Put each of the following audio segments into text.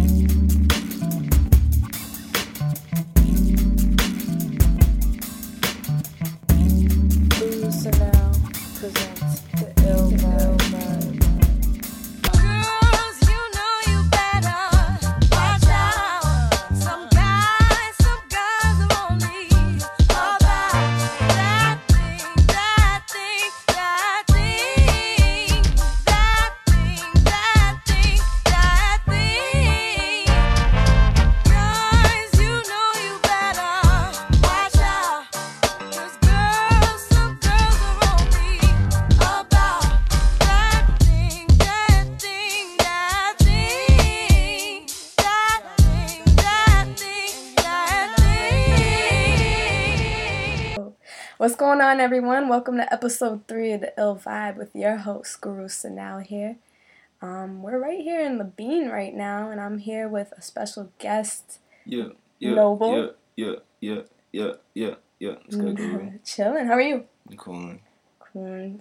Mm-hmm. Going everyone? Welcome to episode three of the Ill Vibe with your host Guru Sanal here. Um, we're right here in the Bean right now, and I'm here with a special guest, Yeah, yeah, Noble. Yeah, yeah, yeah, yeah, yeah, yeah. It's good, Guru. chilling. How are you? You Cool. Cool.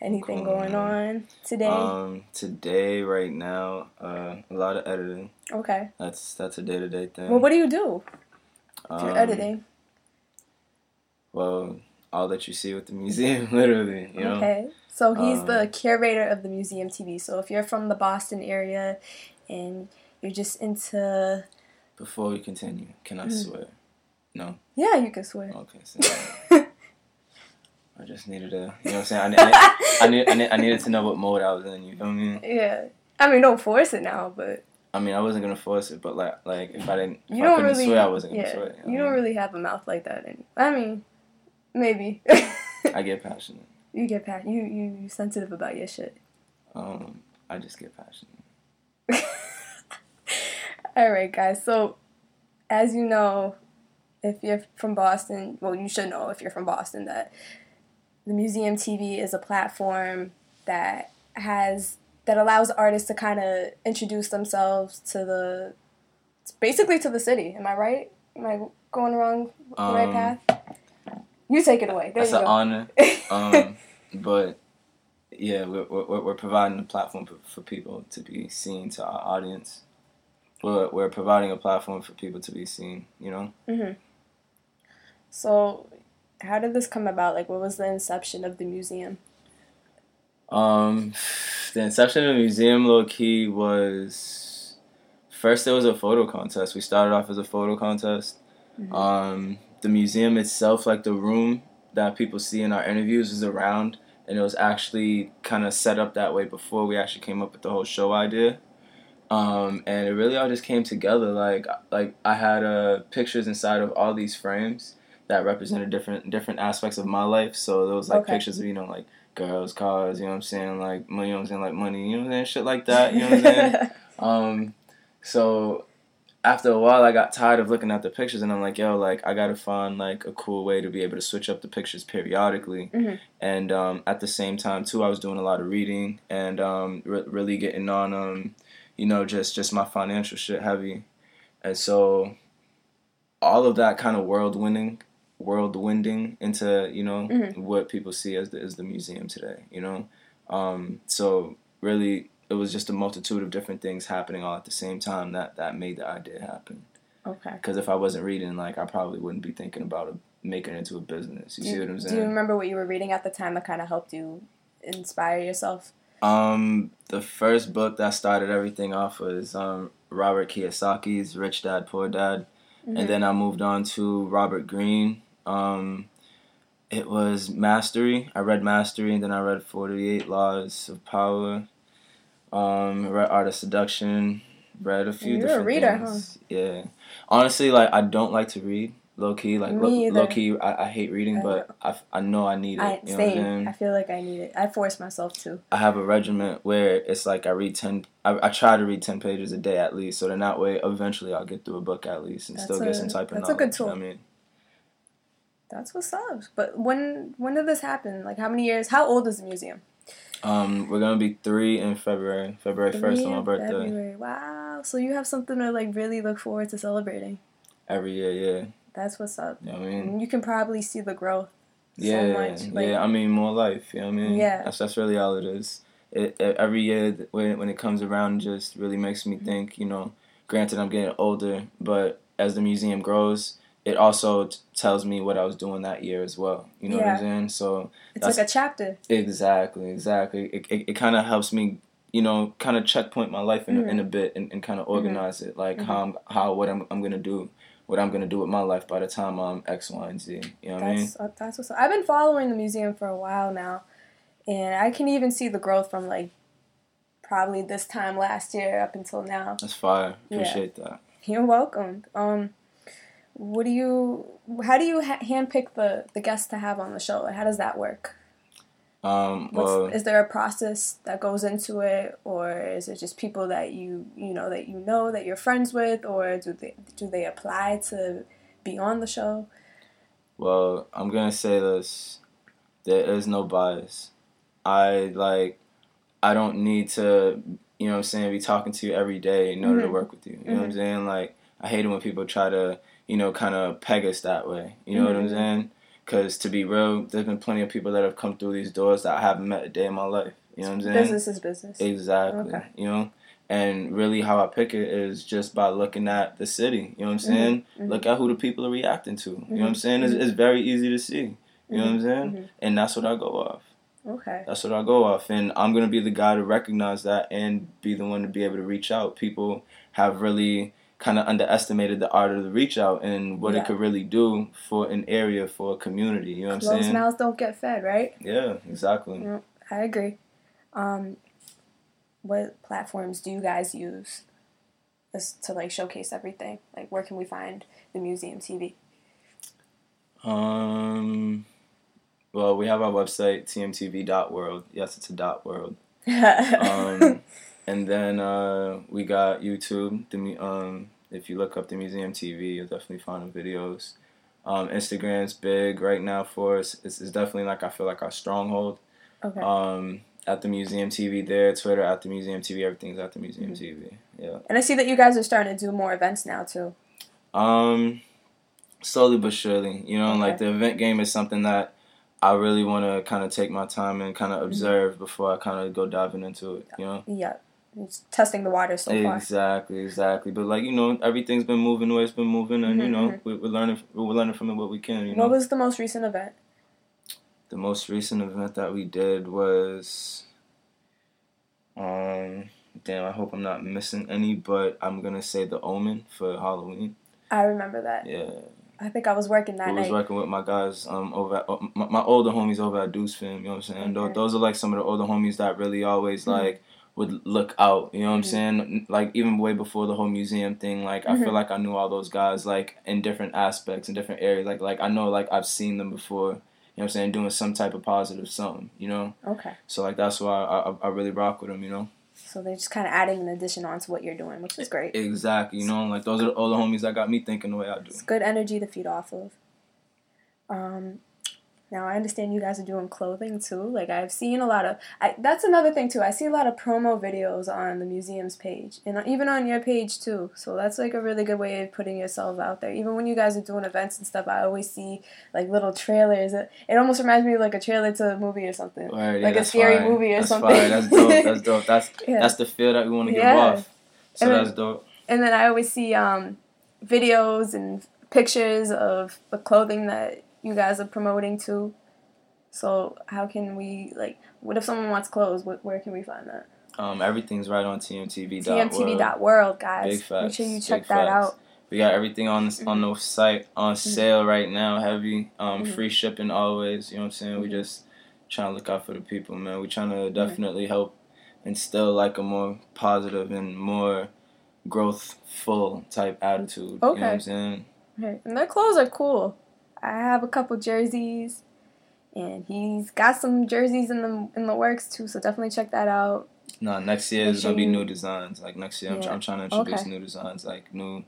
Anything Cool, going man. on today? Um, today, right now, uh, a lot of editing. okay. That's that's a day to day thing. Well, what do you do if you're Um, editing? Well, all that you see with the museum, literally. You know. Okay. So he's the Um, curator of the museum TV. So if you're from the Boston area and you're just into Before we continue, can I Mm. swear? No. yeah, you can swear. Okay. So I just needed to, you know, what I'm saying. I, I, I, need, I, need, I needed to know what mode I was in. You feel I me? Mean? Yeah. I mean, don't force it now, but I mean, I wasn't gonna force it, but like, like if I didn't, if you I don't couldn't really. swear, I wasn't gonna swear. I you don't mean, really have a mouth like that. Any- I mean, maybe. I get passionate. you get past. You you you sensitive about your shit. Um, I just get passionate. All right, guys. So, as you know, if you're from Boston, well, you should know if you're from Boston that the Museum TV is a platform that has that allows artists to kind of introduce themselves to the basically to the city. Am I right? Am I going wrong the right Um, path? You take it away. There That's an go. honor. Um, but yeah, we're, we're, we're providing a platform for, people to be seen to our audience. We're, we're providing a platform for people to be seen, you know? hmm So, how did this come about? Like, what was the inception of the museum? Um, the inception of the museum, low key, was first there was a photo contest. We started off as a photo contest. Mhm. Um, the museum itself, like the room that people see in our interviews, is around, and it was actually kind of set up that way before we actually came up with the whole show idea. Um, and it really all just came together. Like, like I had uh, pictures inside of all these frames that represented different different aspects of my life. So those like Okay. pictures of you know like girls, cars, you know what I'm saying, like money, you know what I'm saying, like money, you know what I'm saying, shit like that. You know what I'm saying. Um, so after a while, I got tired of looking at the pictures, and I'm like, yo, like I gotta find like a cool way to be able to switch up the pictures periodically. Mhm. And um, at the same time, too, I was doing a lot of reading and um, re- really getting on, um, you know, just just my financial shit heavy, and so all of that kind of whirlwinding, whirlwinding into you know Mhm. what people see as the as the museum today. You know, um, so really it was just a multitude of different things happening all at the same time that that made the idea happen. okay. Because if I wasn't reading, like I probably wouldn't be thinking about it, making it into a business. You do, see what I'm saying? do you remember what you were reading at the time that kind of helped you inspire yourself? Um, the first book that started everything off was um Robert Kiyosaki's Rich Dad Poor Dad, Mhm. and then I moved on to Robert Greene. Um, it was Mastery. I read Mastery, and then I read Forty Eight Laws of Power. Um, read Art of Seduction. Read a few You're a reader, things. Yeah, honestly, like I don't like to read. Low key, like Me low, key, I, I hate reading, I but I, I know I need it. I you know what I'm same. I feel like I need it. I force myself to. I have a regiment where it's like I read ten. I, I try to read ten pages a day at least, so then that way eventually I'll get through a book at least and That's still a- get some type of that's a knowledge. good you know tool. what I mean, That's what's up. But when when did this happen? Like how many years? How old is the museum? Um, we're gonna be three in February, February first on my birthday. February. Wow. So you have something to like really look forward to celebrating. Every year, yeah. That's what's up. You know what I mean? You can probably see the growth. Yeah, much, like- yeah. I mean, more life. You know what I mean? Yeah. That's that's really all it is. It, it every year when when it comes around, just really makes me think. You know, granted, I'm getting older, but as the museum grows, it also t- tells me what I was doing that year as well. You know what I'm saying? So It's like a chapter. exactly, exactly. It it, it kind of helps me, you know, kind of checkpoint my life in, a, Mm-hmm. a bit and, and kind of organize it, like how I'm, how what I'm I'm gonna do, what I'm gonna do with my life by the time I'm X, Y, and Z. You know what I mean? That's uh, that's what's. I've been following the museum for a while now, and I can even see the growth from like probably this time last year up until now. That's fire. Yeah. Appreciate that. You're welcome. Um, what do you? How do you ha- handpick the the guests to have on the show? Like, how does that work? Um, well, is there a process that goes into it, or is it just people that you you know that you know that you're friends with, or do they do they apply to be on the show? Well, I'm gonna say this. There is no bias. I like I don't need to you know what I'm saying, be talking to you every day in order to Mhm. work with you. You know what I'm saying? Like I hate it when people try to, you know, kind of peg us that way. You know what I'm Mhm. saying? Because to be real, there's been plenty of people that have come through these doors that I haven't met a day in my life. You know what I'm saying? Business is business. Exactly. Okay. You know? And really how I pick it is just by looking at the city. You know what I'm saying? mhm. Look at who the people are reacting to. You know what I'm Mhm, saying? It's, it's very easy to see. You know what I'm saying? And that's what I go off. Okay. That's what I go off. And I'm gonna be the guy to recognize that and be the one to be able to reach out. People have really kind of underestimated the art of the reach out and what Yeah. it could really do for an area, for a community. You know what I'm saying? mouths don't get fed, right? Yeah, exactly. Yeah, I agree. Um, what platforms do you guys use to like showcase everything? Like, where can we find the museum TV? Um, well, we have our website tmtv.world. Yes, it's a dot world. Um, and then uh, we got YouTube. The um, if you look up the museum TV, you'll definitely find the videos. Um, Instagram's big right now for us. It's, it's definitely like I feel like our stronghold. okay. Um, at the museum TV there, Twitter at the museum TV. Everything's at the museum TV. Yeah. and I see that you guys are starting to do more events now too. Um, slowly but surely, you know, like the event game is something that I really want to kind of take my time and kind of Mm-hmm. observe before I kind of go diving into it. You know. Yeah, testing the water so far. Exactly, exactly. But like you know, everything's been moving the way it's been moving, and you Mhm, know, mhm. we, we're learning. We're learning from it what we can. You know, What was the most recent event? the most recent event that we did was, um, damn. I hope I'm not missing any, but I'm gonna say the Omen for Halloween. I remember that. Yeah, I think I was working that I was night. working with my guys um over at, oh, my, my older homies over at Deuce Film. You know what I'm saying? Okay. Those are like some of the older homies that really always Mhm. like would look out. You know what I'm Mhm. saying? Like even way before the whole museum thing. Like I Mhm. feel like I knew all those guys like in different aspects in different areas. Like like I know like I've seen them before. You know what I'm saying? Doing some type of positive something. You know? Okay, So like that's why I I, I really rock with them. You know? so they're just kind of adding an addition onto what you're doing, which is great. Exactly. You know? Like those are all the homies that got me thinking the way I do. It's good energy to feed off of. Um, now I understand you guys are doing clothing too. Like I've seen a lot of. I, that's another thing too. I see a lot of promo videos on the museum's page and even on your page too. So that's like a really good way of putting yourself out there. Even when you guys are doing events and stuff, I always see like little trailers. It, it almost reminds me of like a trailer to a movie or something. Word, Like a scary fire. movie or that's something. Fire. That's dope. That's dope. That's Yeah. that's the feel that we want to give Yeah. off. So And then- that's dope. And then I always see um, videos and pictures of the clothing that you guys are promoting too. So how can we like? What if someone wants clothes? Wh- where can we find that? Um, everything's right on TMTV. TMTV.world, guys. Big facts. Make sure you check that out. We got everything on Mm-hmm. on the site on sale right now. Heavy, um, Mhm. free shipping always. You know what I'm saying? We Mhm. just trying to look out for the people, man. We trying Mm-hmm. to definitely help instill like a more positive and more growthful type attitude. You know what Okay. I'm saying? Okay. And their clothes are cool. I have a couple jerseys, and he's got some jerseys in the in the works too. So definitely check that out. No, next year is gonna be new designs. Like next year, I'm, I'm trying to introduce Okay. new designs, like new,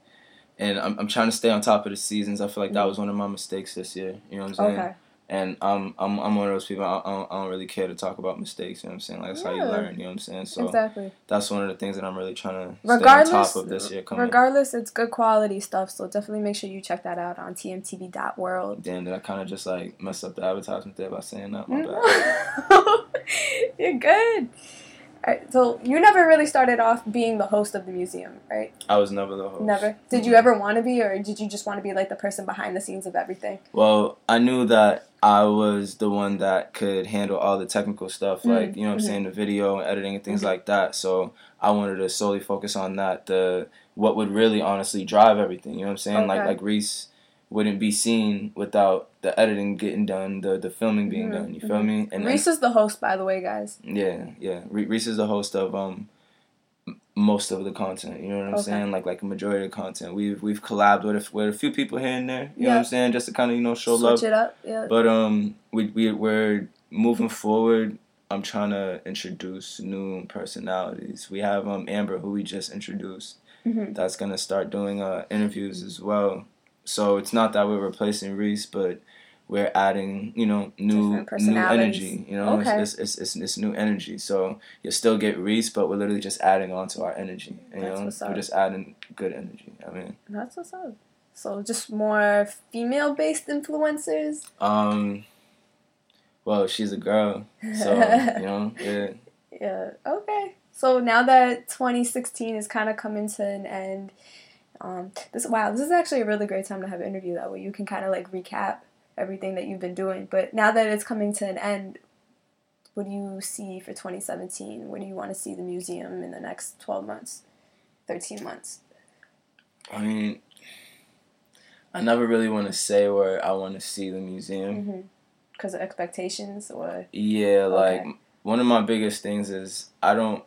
and I'm, I'm trying to stay on top of the seasons. I feel like that Mhm. was one of my mistakes this year. You know what I'm saying? Okay. And I'm I'm I'm one of those people. I, don't, I don't really care to talk about mistakes. You know what I'm saying? Like that's how you learn. You know what I'm saying? So exactly. that's one of the things that I'm really trying to regardless, stay on top of this year coming. regardless, it's good quality stuff. So definitely make sure you check that out on tmtv.world. Damn, did I kind of just like mess up the advertisement there by saying that? My bad. No. You're good. So you never really started off being the host of the museum, right? I was never the host. Never. Did you ever want to be, or did you just want to be like the person behind the scenes of everything? Well, I knew that I was the one that could handle all the technical stuff, Mm, like you know what I'm saying, the video and editing and things Mhm. like that. So I wanted to solely focus on that. The what would really honestly drive everything. You know what I'm saying? Like Okay. like Reese wouldn't be seen without the editing getting done, the the filming being Mhm, done. You feel mhm. me? And Reese is the host, by the way, guys. yeah, yeah. Re- Reese is the host of um most of the content. You know what I'm Okay. saying? Like like a majority of the content. We've we've collabed with a, with a few people here and there. You know what I'm saying? Just to kind of you know show Switch love. it up. Yeah. But um, we we we're moving forward. I'm trying to introduce new personalities. We have um Amber, who we just introduced, Mhm. that's gonna start doing uh interviews as well. So it's not that we're replacing Reese, but we're adding you know new new energy. You know, Okay. it's, it's, it's, it's new energy. So you still get Reese, but we're literally just adding on to our energy. You That's know, what's we're just adding good energy. I mean, That's what's up. So just more female-based influencers. um, well, she's a girl, so you know, yeah. Yeah. Okay. So now that 2016 is kind of coming to an end, um, this wow, this is actually a really great time to have an interview that way you can kind of like recap everything that you've been doing. But now that it's coming to an end, what do you see for 2017? Where do you want to see the museum in the next 12 months, 13 months? I mean, I never really want to say where I want to see the museum. Mm-hmm. Because of expectations, or Yeah, like Okay. one of my biggest things is I don't,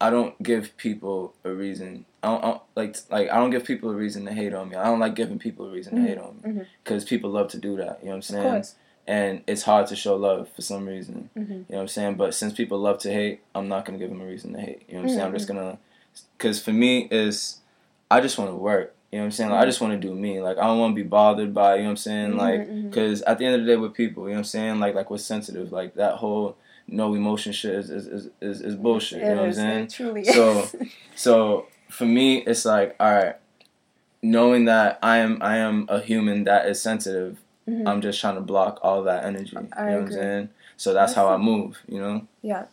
I don't give people a reason. I don't, I don't like like I don't give people a reason to hate on me. I don't like giving people a reason to hate mm-hmm. on me mm-hmm. because people love to do that. You know what I'm saying? And it's hard to show love for some reason. Mhm. You know what I'm saying? But since people love to hate, I'm not gonna give them a reason to hate. You know what I'm saying? I'm just Mm-hmm. gonna, because for me is, I just want to work. You know what I'm saying? Like, I mm-hmm. just want to do me. Like I don't want to be bothered by. You know what I'm saying? Like because at the end of the day, with people, you know what I'm saying? Like like we're sensitive. Like that whole no emotion shit is is is, is, is bullshit. You know what I'm saying? it truly So- is. So for me, it's like all right, knowing that I am I am a human that is sensitive. Mhm. I'm just trying to block all that energy. You know I what I'm saying? So that's how I move. You know. Yeah.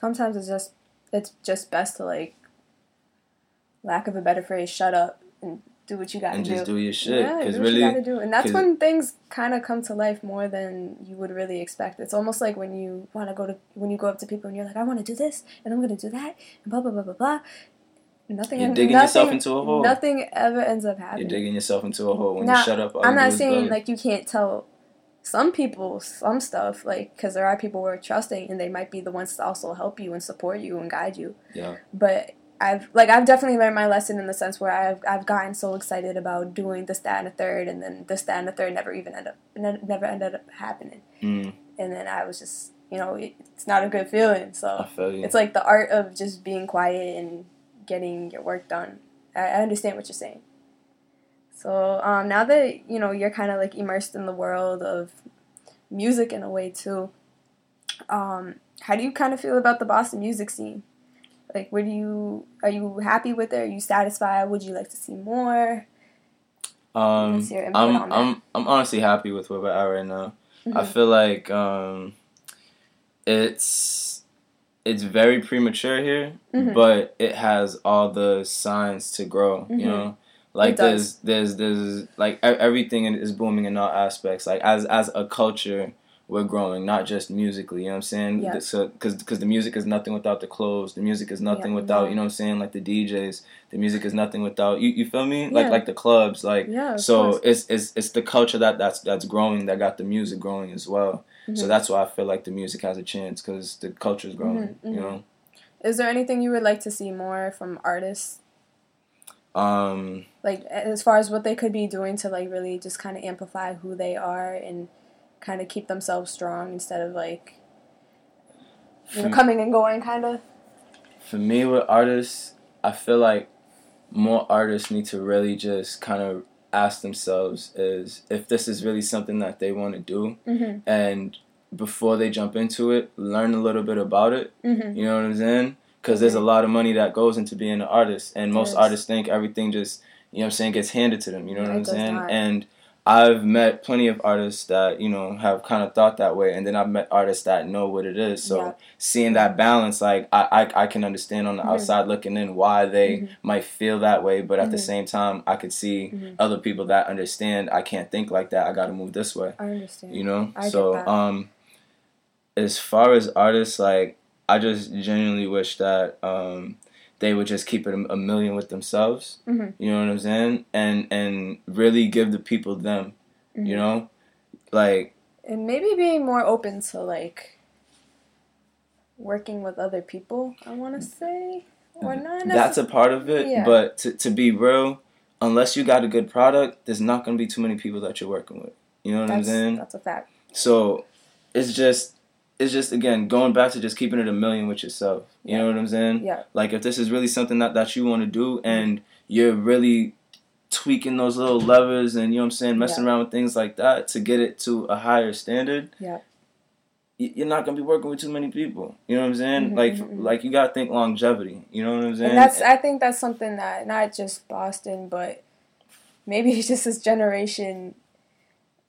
Sometimes it's just it's just best to like lack of a better phrase, shut up and do what you gotta and do. just do your shit. Yeah, do what really, you gotta do. And that's when things kinda come to life more than you would really expect. It's almost like when you wanna go to when you go up to people and you're like, I wanna do this and I'm gonna do that and blah blah blah blah blah. Nothing You're digging nothing, yourself into a hole. Nothing ever ends up happening. you're digging yourself into a hole when Now, you shut up. I'm not saying like you can't tell some people some stuff, like because there are people we're trusting and they might be the ones to also help you and support you and guide you. yeah, But I've like I've definitely learned my lesson in the sense where I've I've gotten so excited about doing this, that, and a third, and then this, that, and a third never even end up ne- never ended up happening. mm, And then I was just you know it, it's not a good feeling. I So feel you. it's like the art of just being quiet and getting your work done. I, I understand what you're saying. So um, now that you know you're kind of like immersed in the world of music in a way too, um, how do you kind of feel about the Boston music scene? Like, where do you are you happy with it? Are you satisfied? Would you like to see more? Um, What's your input I'm? I'm I'm honestly happy with where we're at right now. I Mhm. feel like um, it's it's very premature here, Mhm. but it has all the signs to grow. Mhm. You know, like there's there's there's like everything is booming in all aspects. Like as as a culture. We're growing, not just musically. You know what I'm saying? Yeah. So, because because the music is nothing without the clothes. The music is nothing Yeah, without you know what I'm saying. Like the DJs, the music is nothing without you. You feel me? Yeah. Like like the clubs. Like Yeah. so course. it's, it's it's the culture that that's that's growing that got the music growing as well. So Mhm. that's why I feel like the music has a chance because the culture is growing. Mhm, You mhm. know, is there anything you would like to see more from artists? um, like as far as what they could be doing to like really just kind of amplify who they are and kind of keep themselves strong instead of like you know coming and going kind of for me with artists, I feel like more artists need to really just kind of ask themselves is if this is really something that they want to do, mm-hmm. and before they jump into it, learn a little bit about it. Mm-hmm. You know what I'm saying? Because there's a lot of money that goes into being an artist, and most Yes. artists think everything just, you know what I'm saying, gets handed to them. You know what It I'm saying? not. And I've met plenty of artists that you know have kind of thought that way, and then I've met artists that know what it is. So Yeah. seeing that balance, like I, I, I can understand on the Mhm. outside looking in why they Mhm. might feel that way, but at the Mhm. same time, I could see Mhm. other people that understand. I can't think like that. I got to move this way. I understand. You know. I so um, as far as artists, like I just genuinely wish that um they would just keep it a, a million with themselves. Mhm. You know what I'm saying? And and really give the people them. Mhm. You know, like and maybe being more open to like working with other people. I want to say, or not. that's a part of it. Yeah. But to to be real, unless you got a good product, there's not gonna be too many people that you're working with. You know what I'm saying? that's a fact. So it's just it's just again going back to just keeping it a million with yourself. You know what I'm saying? Yeah. Like if this is really something that, that you want to do and you're really tweaking those little levers and you know what I'm saying, messing Yeah. around with things like that to get it to a higher standard. Yeah. You're not gonna be working with too many people. You know what I'm saying? Mhm, like, mhm, mhm. like you gotta think longevity. You know what I'm saying? And that's I think that's something that not just Boston, but maybe just this generation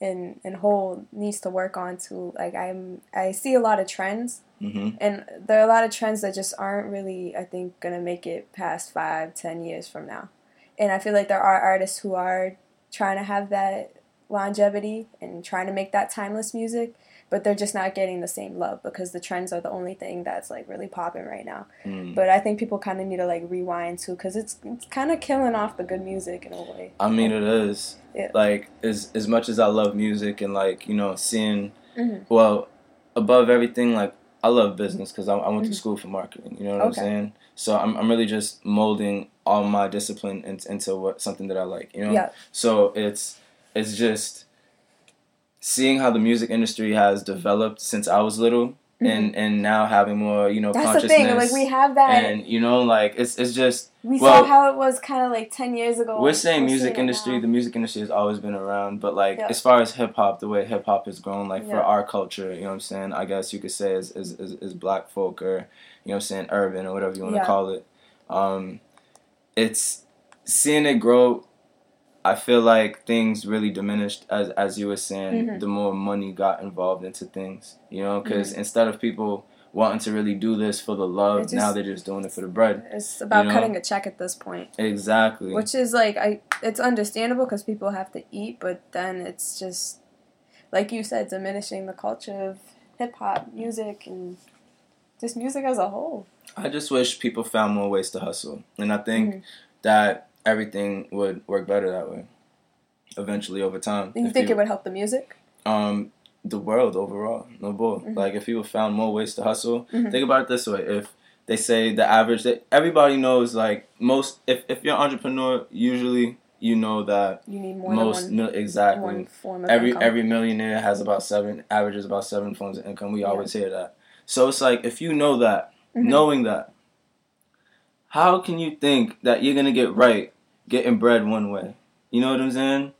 in in whole needs to work on to Like I'm I see a lot of trends. Hmm and there are a lot of trends that just aren't really I think gonna make it past five, ten years from now. And I feel like there are artists who are trying to have that longevity and trying to make that timeless music, but they're just not getting the same love because the trends are the only thing that's like really popping right now. Mm. But I think people kind of need to like rewind too, because it's it's kind of killing off the good music in a way. I mean, it is. Yeah. Like as as much as I love music and like you know seeing, Mhm. well, above everything, like I love business because I, I went Mhm. to school for marketing. You know what Okay. I'm saying? So I'm I'm really just molding all my discipline into, into what something that I like. You know. Yeah. So it's it's just seeing how the music industry has developed since I was little. And, and now having more you know Mm-hmm. That's the consciousness thing. Like we have that. and you know like it's it's just we well, saw how it was kind of like ten years ago. we're saying We're music industry. The music industry has always been around, but like Yeah. as far as hip hop, the way hip hop has grown, like for our culture, you know what I'm saying. I guess you could say is is, is, is black folk or you know what I'm saying urban or whatever you want to Yeah. call it. Um, it's seeing it grow. I feel like things really diminished as as you were saying. Mhm. The more money got involved into things, you know, because Mm-hmm. instead of people wanting to really do this for the love, just- now they're just doing it for the bread. It's about you know? cutting a check at this point, Exactly. which is like I. It's understandable because people have to eat, but then it's just like you said, diminishing the culture of hip hop music and just music as a whole. I just wish people found more ways to hustle, and I think Mhm. that everything would work better that way. Eventually, over time, You think it would help the music? Um, the world overall, no bull. Mhm. Like if people found more ways to hustle, Mhm. think about it this way: if they say the average, that everybody knows, like most, if if you're an entrepreneur, usually you know that You need more most than mil- one, exactly one form of every income. every millionaire has about seven averages about seven forms of income. We Yeah. always hear that. So it's like if you know that, Mhm. knowing that, how can you think that you're gonna get right getting bread one way? You know what I'm saying?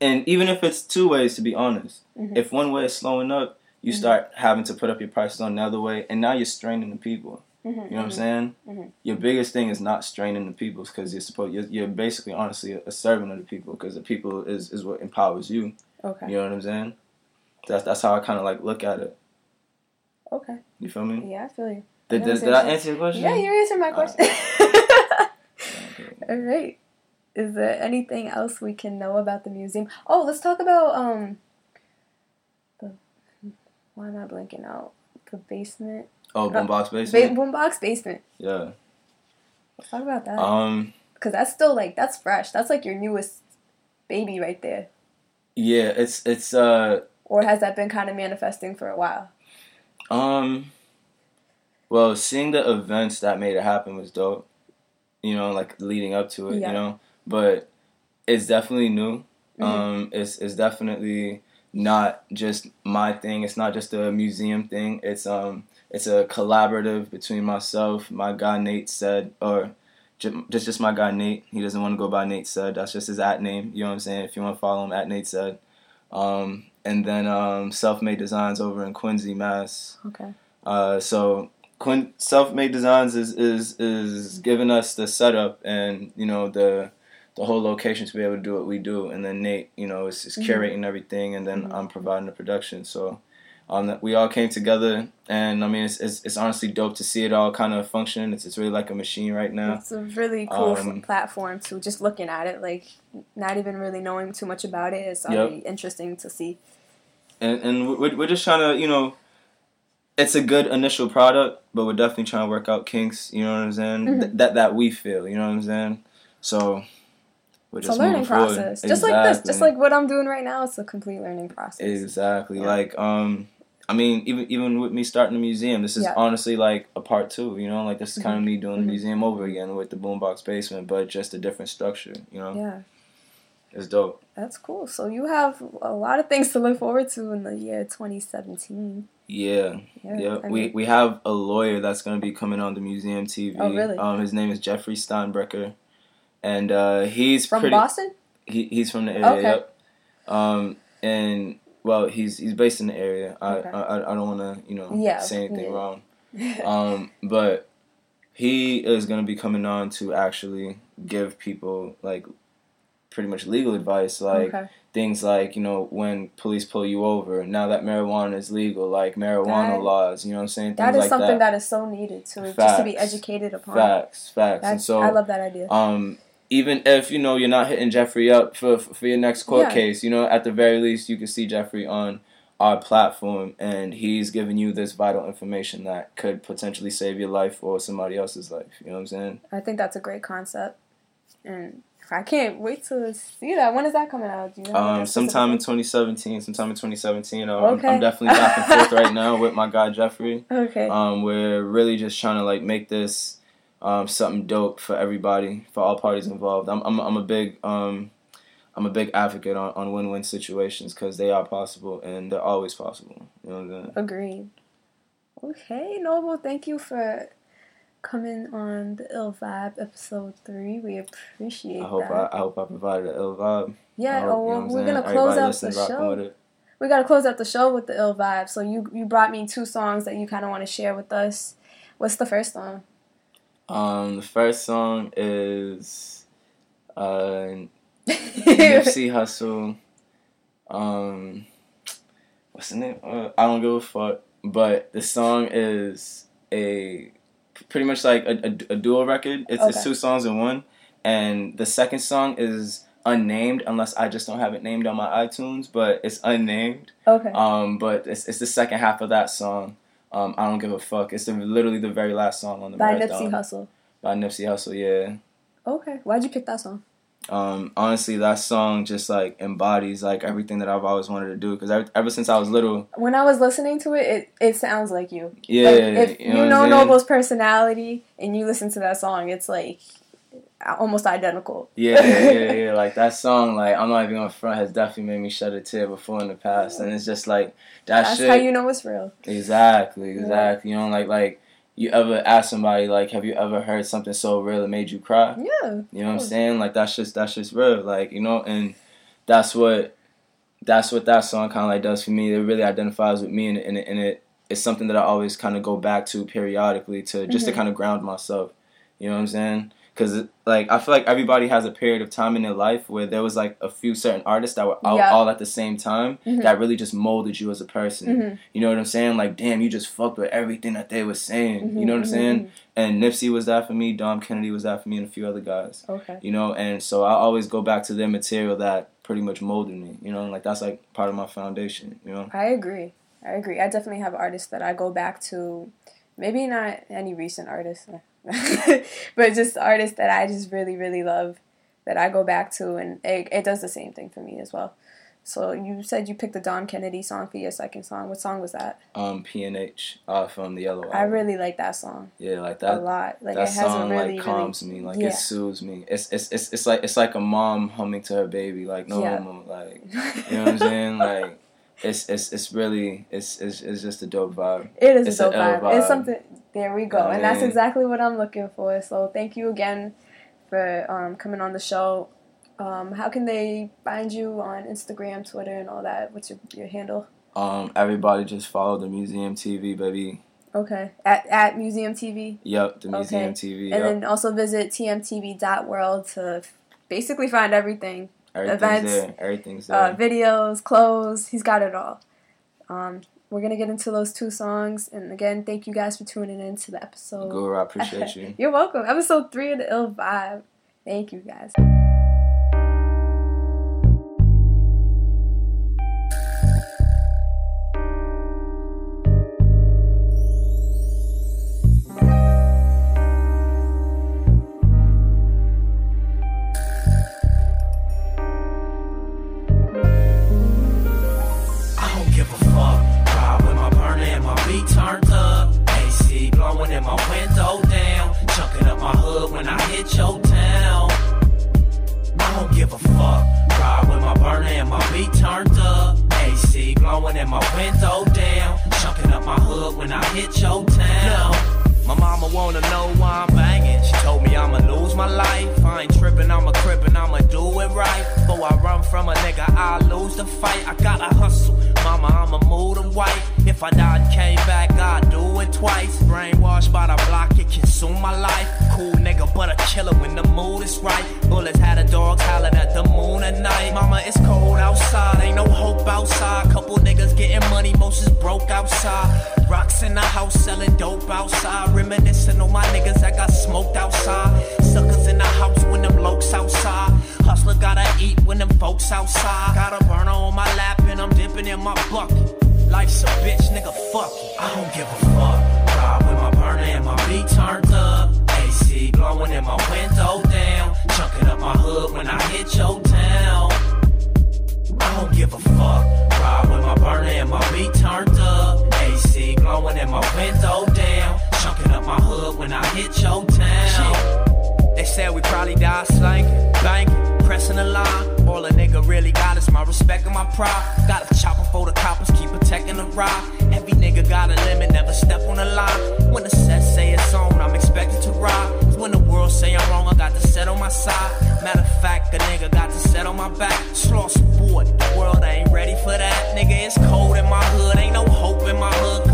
And even if it's two ways, to be honest, Mhm. if one way is slowing up, you Mhm. start having to put up your prices on the other way, and now you're straining the people. Mhm, You know what I'm mhm. saying? Mhm. Your biggest thing is not straining the people because you're supposed you're, you're basically honestly a, servant of the people because the people is is what empowers you. Okay. You know what I'm saying? That's that's how I kind of like look at it. Okay. You feel me? Yeah, I feel you. Did, did, did I answer your question? Yeah, you answered my question. Okay. All right. Is there anything else we can know about the museum? Oh, let's talk about um the why am I blanking out? The basement. Oh, boombox Ba- basement. boombox basement. yeah. Let's talk about that. Um. Cause that's still like that's fresh. That's like your newest baby right there. Yeah. It's it's uh Or has that been kind of manifesting for a while? um. Well, seeing the events that made it happen was dope. You know, like leading up to it. Yeah. You know, but it's definitely new. Mhm. Um. It's it's definitely not just my thing. It's not just a museum thing. It's um. It's a collaborative between myself, my guy Nate said, or just just my guy Nate. He doesn't want to go by Nate said. That's just his at name. You know what I'm saying? If you want to follow him, at Nate said. Um, and then um, Self Made Designs over in Quincy, Mass. Okay. Uh, so Quin- Self Made Designs is is is giving us the setup and you know the the whole location to be able to do what we do, and then Nate, you know, is, is Mhm. curating everything, and then Mhm. I'm providing the production. So. Um, we all came together, and I mean, it's, it's, it's honestly dope to see it all kind of function. It's, it's really like a machine right now. It's a really cool Um, platform to just looking at it, like not even really knowing too much about it. It's already interesting to see. and and we're, we're just trying to you know it's a good initial product but we're definitely trying to work out kinks you know what i'm saying Mhm. Th- that that we feel you know what i'm saying so It's a learning process, just like this, just like what I'm doing right now. It's a complete learning process. exactly Yeah. like um i mean even even with me starting the museum this is Yeah. honestly like a part two you know like this is kind of me doing Mhm. the museum over again with the boombox basement but just a different structure you know Yeah, it's dope that's cool. So you have a lot of things to look forward to in the year 2017. yeah Yeah, Yeah, I we, mean- we have a lawyer that's going to be coming on the museum TV. Oh, really? Um, his name is Jeffrey Steinbrecher, and uh, he's from pretty. Boston. He, he's from the area. Okay. Yep. Um, and well, he's he's based in the area. I Okay. I, I don't want to you know Yeah, say anything yeah. wrong. Um, but he is going to be coming on to actually give people like pretty much legal advice, like okay. things like you know when police pull you over now that marijuana is legal like marijuana That- laws you know what i'm saying things That is like something that. that is so needed to just to be educated upon. facts facts and so I love that idea. um even if you know you're not hitting jeffrey up for for your next court Yeah. case you know at the very least you can see jeffrey on our platform and he's giving you this vital information that could potentially save your life or somebody else's life you know what i'm saying I think that's a great concept, and I can't wait to see that. When is that coming out? Do you know? um, like a specific sometime in 2017 sometime in 2017 uh, I'm, Okay. I'm definitely back and forth right now with my guy jeffrey Okay. Um, we're really just trying to like make this um, something dope for everybody, for all parties involved. I'm I'm, I'm a big um, I'm a big advocate on, on win-win situations because they are possible and they're always possible. You know what I'm saying? Agreed. Okay, Noble, thank you for coming on the Ill Vibe episode three. We appreciate I hope I, that. I hope I provided an ill vibe. Yeah, hope, oh, you know well, we're saying? gonna close out the show. We gotta close out the show with the Ill Vibe. So you you brought me two songs that you kind of want to share with us. What's the first song? Um, the first song is uh, Nipsey Hussle. Um, what's the name? Uh, I don't give a fuck. But the song is a pretty much like a, a, a dual record. It's, it's two songs in one, and the second song is unnamed unless I just don't have it named on my iTunes. But it's unnamed. okay. Um, but it's it's the second half of that song. Um, I don't give a fuck. It's the, literally the very last song on the By marathon. Nipsey Hussle. By Nipsey Hussle, yeah. Okay. Why'd you pick that song? Um, honestly, that song just like embodies like everything that I've always wanted to do. Because ever, ever since I was little, When I was listening to it, it, it sounds like you. yeah, Like, if you, what I'm know? Noble's personality and you listen to that song, it's like almost identical. Yeah, yeah, yeah, yeah. Like that song, like I'm not even gonna front, has definitely made me shed a tear before in the past, and it's just like that That's shit. how you know it's real. exactly, Yeah. exactly. You know, like like you ever ask somebody like, have you ever heard something so real that made you cry? Yeah. You know what I'm saying? Like that's just that's just real. Like you know, and that's what that's what that song kind of like does for me. It really identifies with me, and and it, and it it's something that I always kind of go back to periodically to just Mhm. to kind of ground myself. You know what I'm saying? Because like I feel like everybody has a period of time in their life where there was like a few certain artists that were out Yeah. all at the same time Mhm. that really just molded you as a person. Mhm. You know what I'm saying? Like damn, you just fucked with everything that they were saying. You know what I'm Mhm, saying? mhm, And Nipsey was that for me. Dom Kennedy was that for me, and a few other guys. Okay. you know and so i always go back to their material that pretty much molded me you know like that's like part of my foundation you know I agree. I agree. I definitely have artists that I go back to. Maybe not any recent artists, but just artists that I just really, really love that I go back to, and it, it does the same thing for me as well. So you said you picked the Dom Kennedy song for your second song. What song was that? um pnh uh from the yellow I really like that song yeah like that a lot. Like that it has song a really, like calms really me like yeah. it soothes me it's, it's it's it's like it's like a mom humming to her baby like no Yeah. homo like you know what i'm saying like it's it's it's really it's it's, it's just a dope vibe It is It's a a dope L vibe. It's something. There we go, and that's exactly what I'm looking for. So thank you again for um, coming on the show. Um, how can they find you on Instagram, Twitter, and all that? What's your your handle? um everybody just follow the museum tv baby Okay, at at Museum TV, yep the museum Okay. tv and yep. then also visit tmtv.world to basically find everything. Everything's Events, there. Everything's there. Uh, videos, clothes, he's got it all. Um, we're gonna get into those two songs, and again, thank you guys for tuning in to the episode. Guru, I appreciate you. You're welcome. Episode three of the Ill Vibe. Thank you guys. Came back, I'd do it twice. Brainwashed by the block, it consumed my life. Cool nigga, but a killer when the mood is right. Bullets had a dog howling at the moon at night. Mama, it's cold outside, ain't no hope outside. Couple niggas getting money, most is broke outside. Rocks in the house selling dope outside. Reminiscing on my niggas that got smoked outside. Suckers in the house when them lokes outside. Hustler gotta eat when them folks outside. Got a burner on my lap and I'm dipping in my bucket. Life's a bitch, nigga, fuck it. I don't give a fuck. Ride with my burner and my beat turned up. AC blowing in my window down. Chunking up my hood when I hit your town. I don't give a fuck. Ride with my burner and my beat turned up. AC blowing in my window down. Chunking up my hood when I hit your town. They said we probably die slanking, banking, pressing the line. All a nigga really got is my respect and my pride. Got a chopper for the coppers, keep protecting the ride. Every nigga got a limit, never step on the line. When the set say it's on, I'm expected to ride. when the world say I'm wrong, I got to set on my side. Matter of fact, a nigga got to set on my back. Slauson boy, the world ain't ready for that. Nigga, it's cold in my hood, ain't no hope in my hood.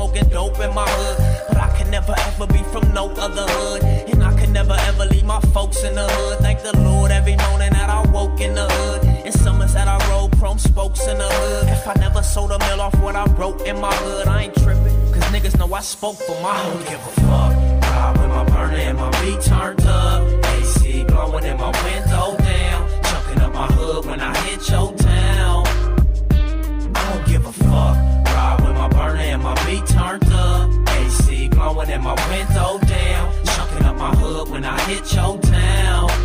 Smoking dope in my hood. But I can never ever be from no other hood. And I can never ever leave my folks in the hood. Thank the Lord every morning that I woke in the hood. In summers that I rode chrome spokes in the hood. If I never sold a mill off what I wrote in my hood, I ain't tripping. Cause niggas know I spoke for my hood. I don't give a fuck. Ride with my burner and my beat turned up. AC blowing in my window down. Chunking up my hood when I hit your town. And beat turned up. AC blowing in my window down. Chunking up my hood when I hit your town.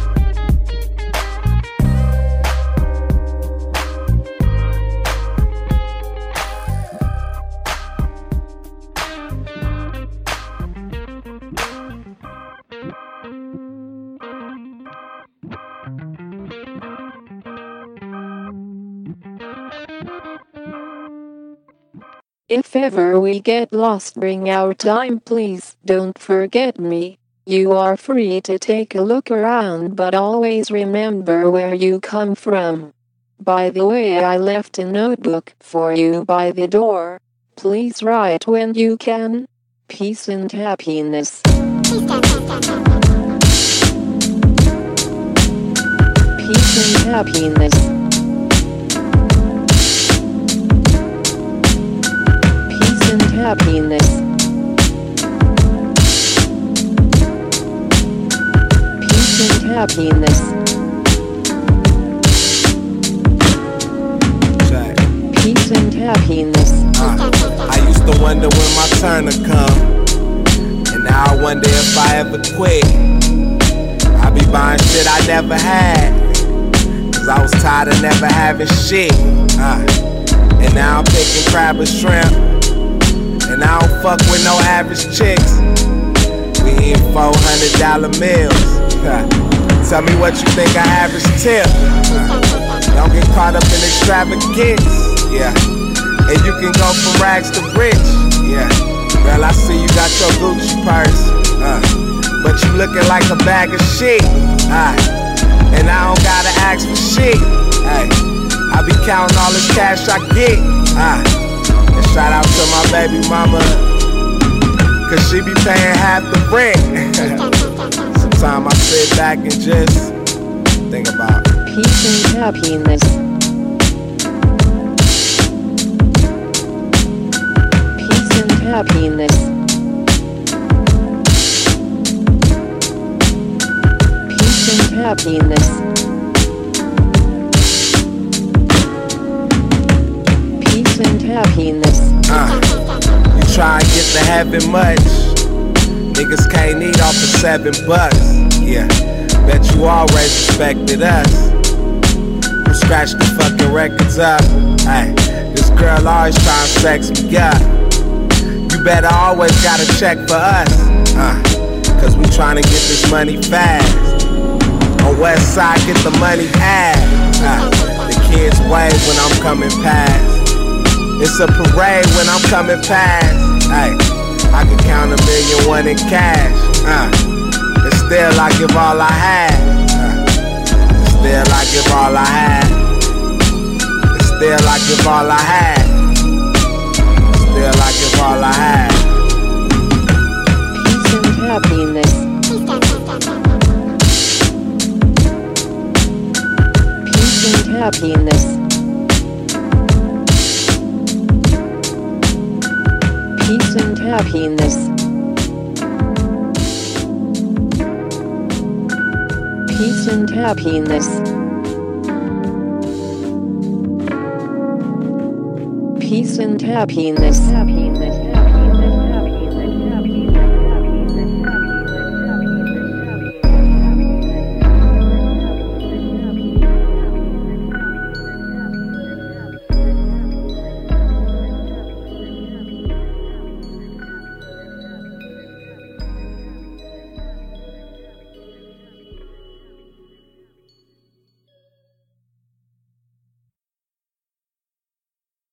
If ever we get lost during our time, please don't forget me. You are free to take a look around, but always remember where you come from. By the way, I left a notebook for you by the door. Please write when you can. Peace and happiness. Peace and happiness. Happiness. Peace and happiness. Check. Peace and happiness. I used to wonder when my turn to come. And now I wonder if I ever quit. I be buying shit I never had. Cause I was tired of never having shit. Uh, and now I'm picking crab and shrimp. And I don't fuck with no average chicks. We eating $400 meals. Uh, tell me what you think I average tip. Don't get caught up in extravagance. Yeah. And you can go from rags to rich. Yeah. Girl, I see you got your Gucci purse. Uh, but you looking like a bag of shit. Uh, and I don't gotta ask for shit. Hey, I be counting all this cash I get. Uh, shout out to my baby mama. Cause she be paying half the rent. Sometimes I sit back and just think about peace and happiness. Peace and happiness. Peace and happiness. Peace and happiness. Uh, you try and get to heaven much. Niggas can't eat off of seven bucks. Yeah, bet you always respected us. We scratch the fucking records up. Hey, this girl always trying to sex me up. You better always got a check for us. Uh, cause we trying to get this money fast. On West Side, get the money ass. Uh, the kids wave when I'm coming past. It's a parade when I'm coming past. Hey, I can count a million one in cash. Uh, and still I give all I had. Uh, still I give all I had. And still I give all I had. And still I give all I happiness. Peace and happiness. Peace and happiness. Peace and happiness. Peace and happiness. Happiness.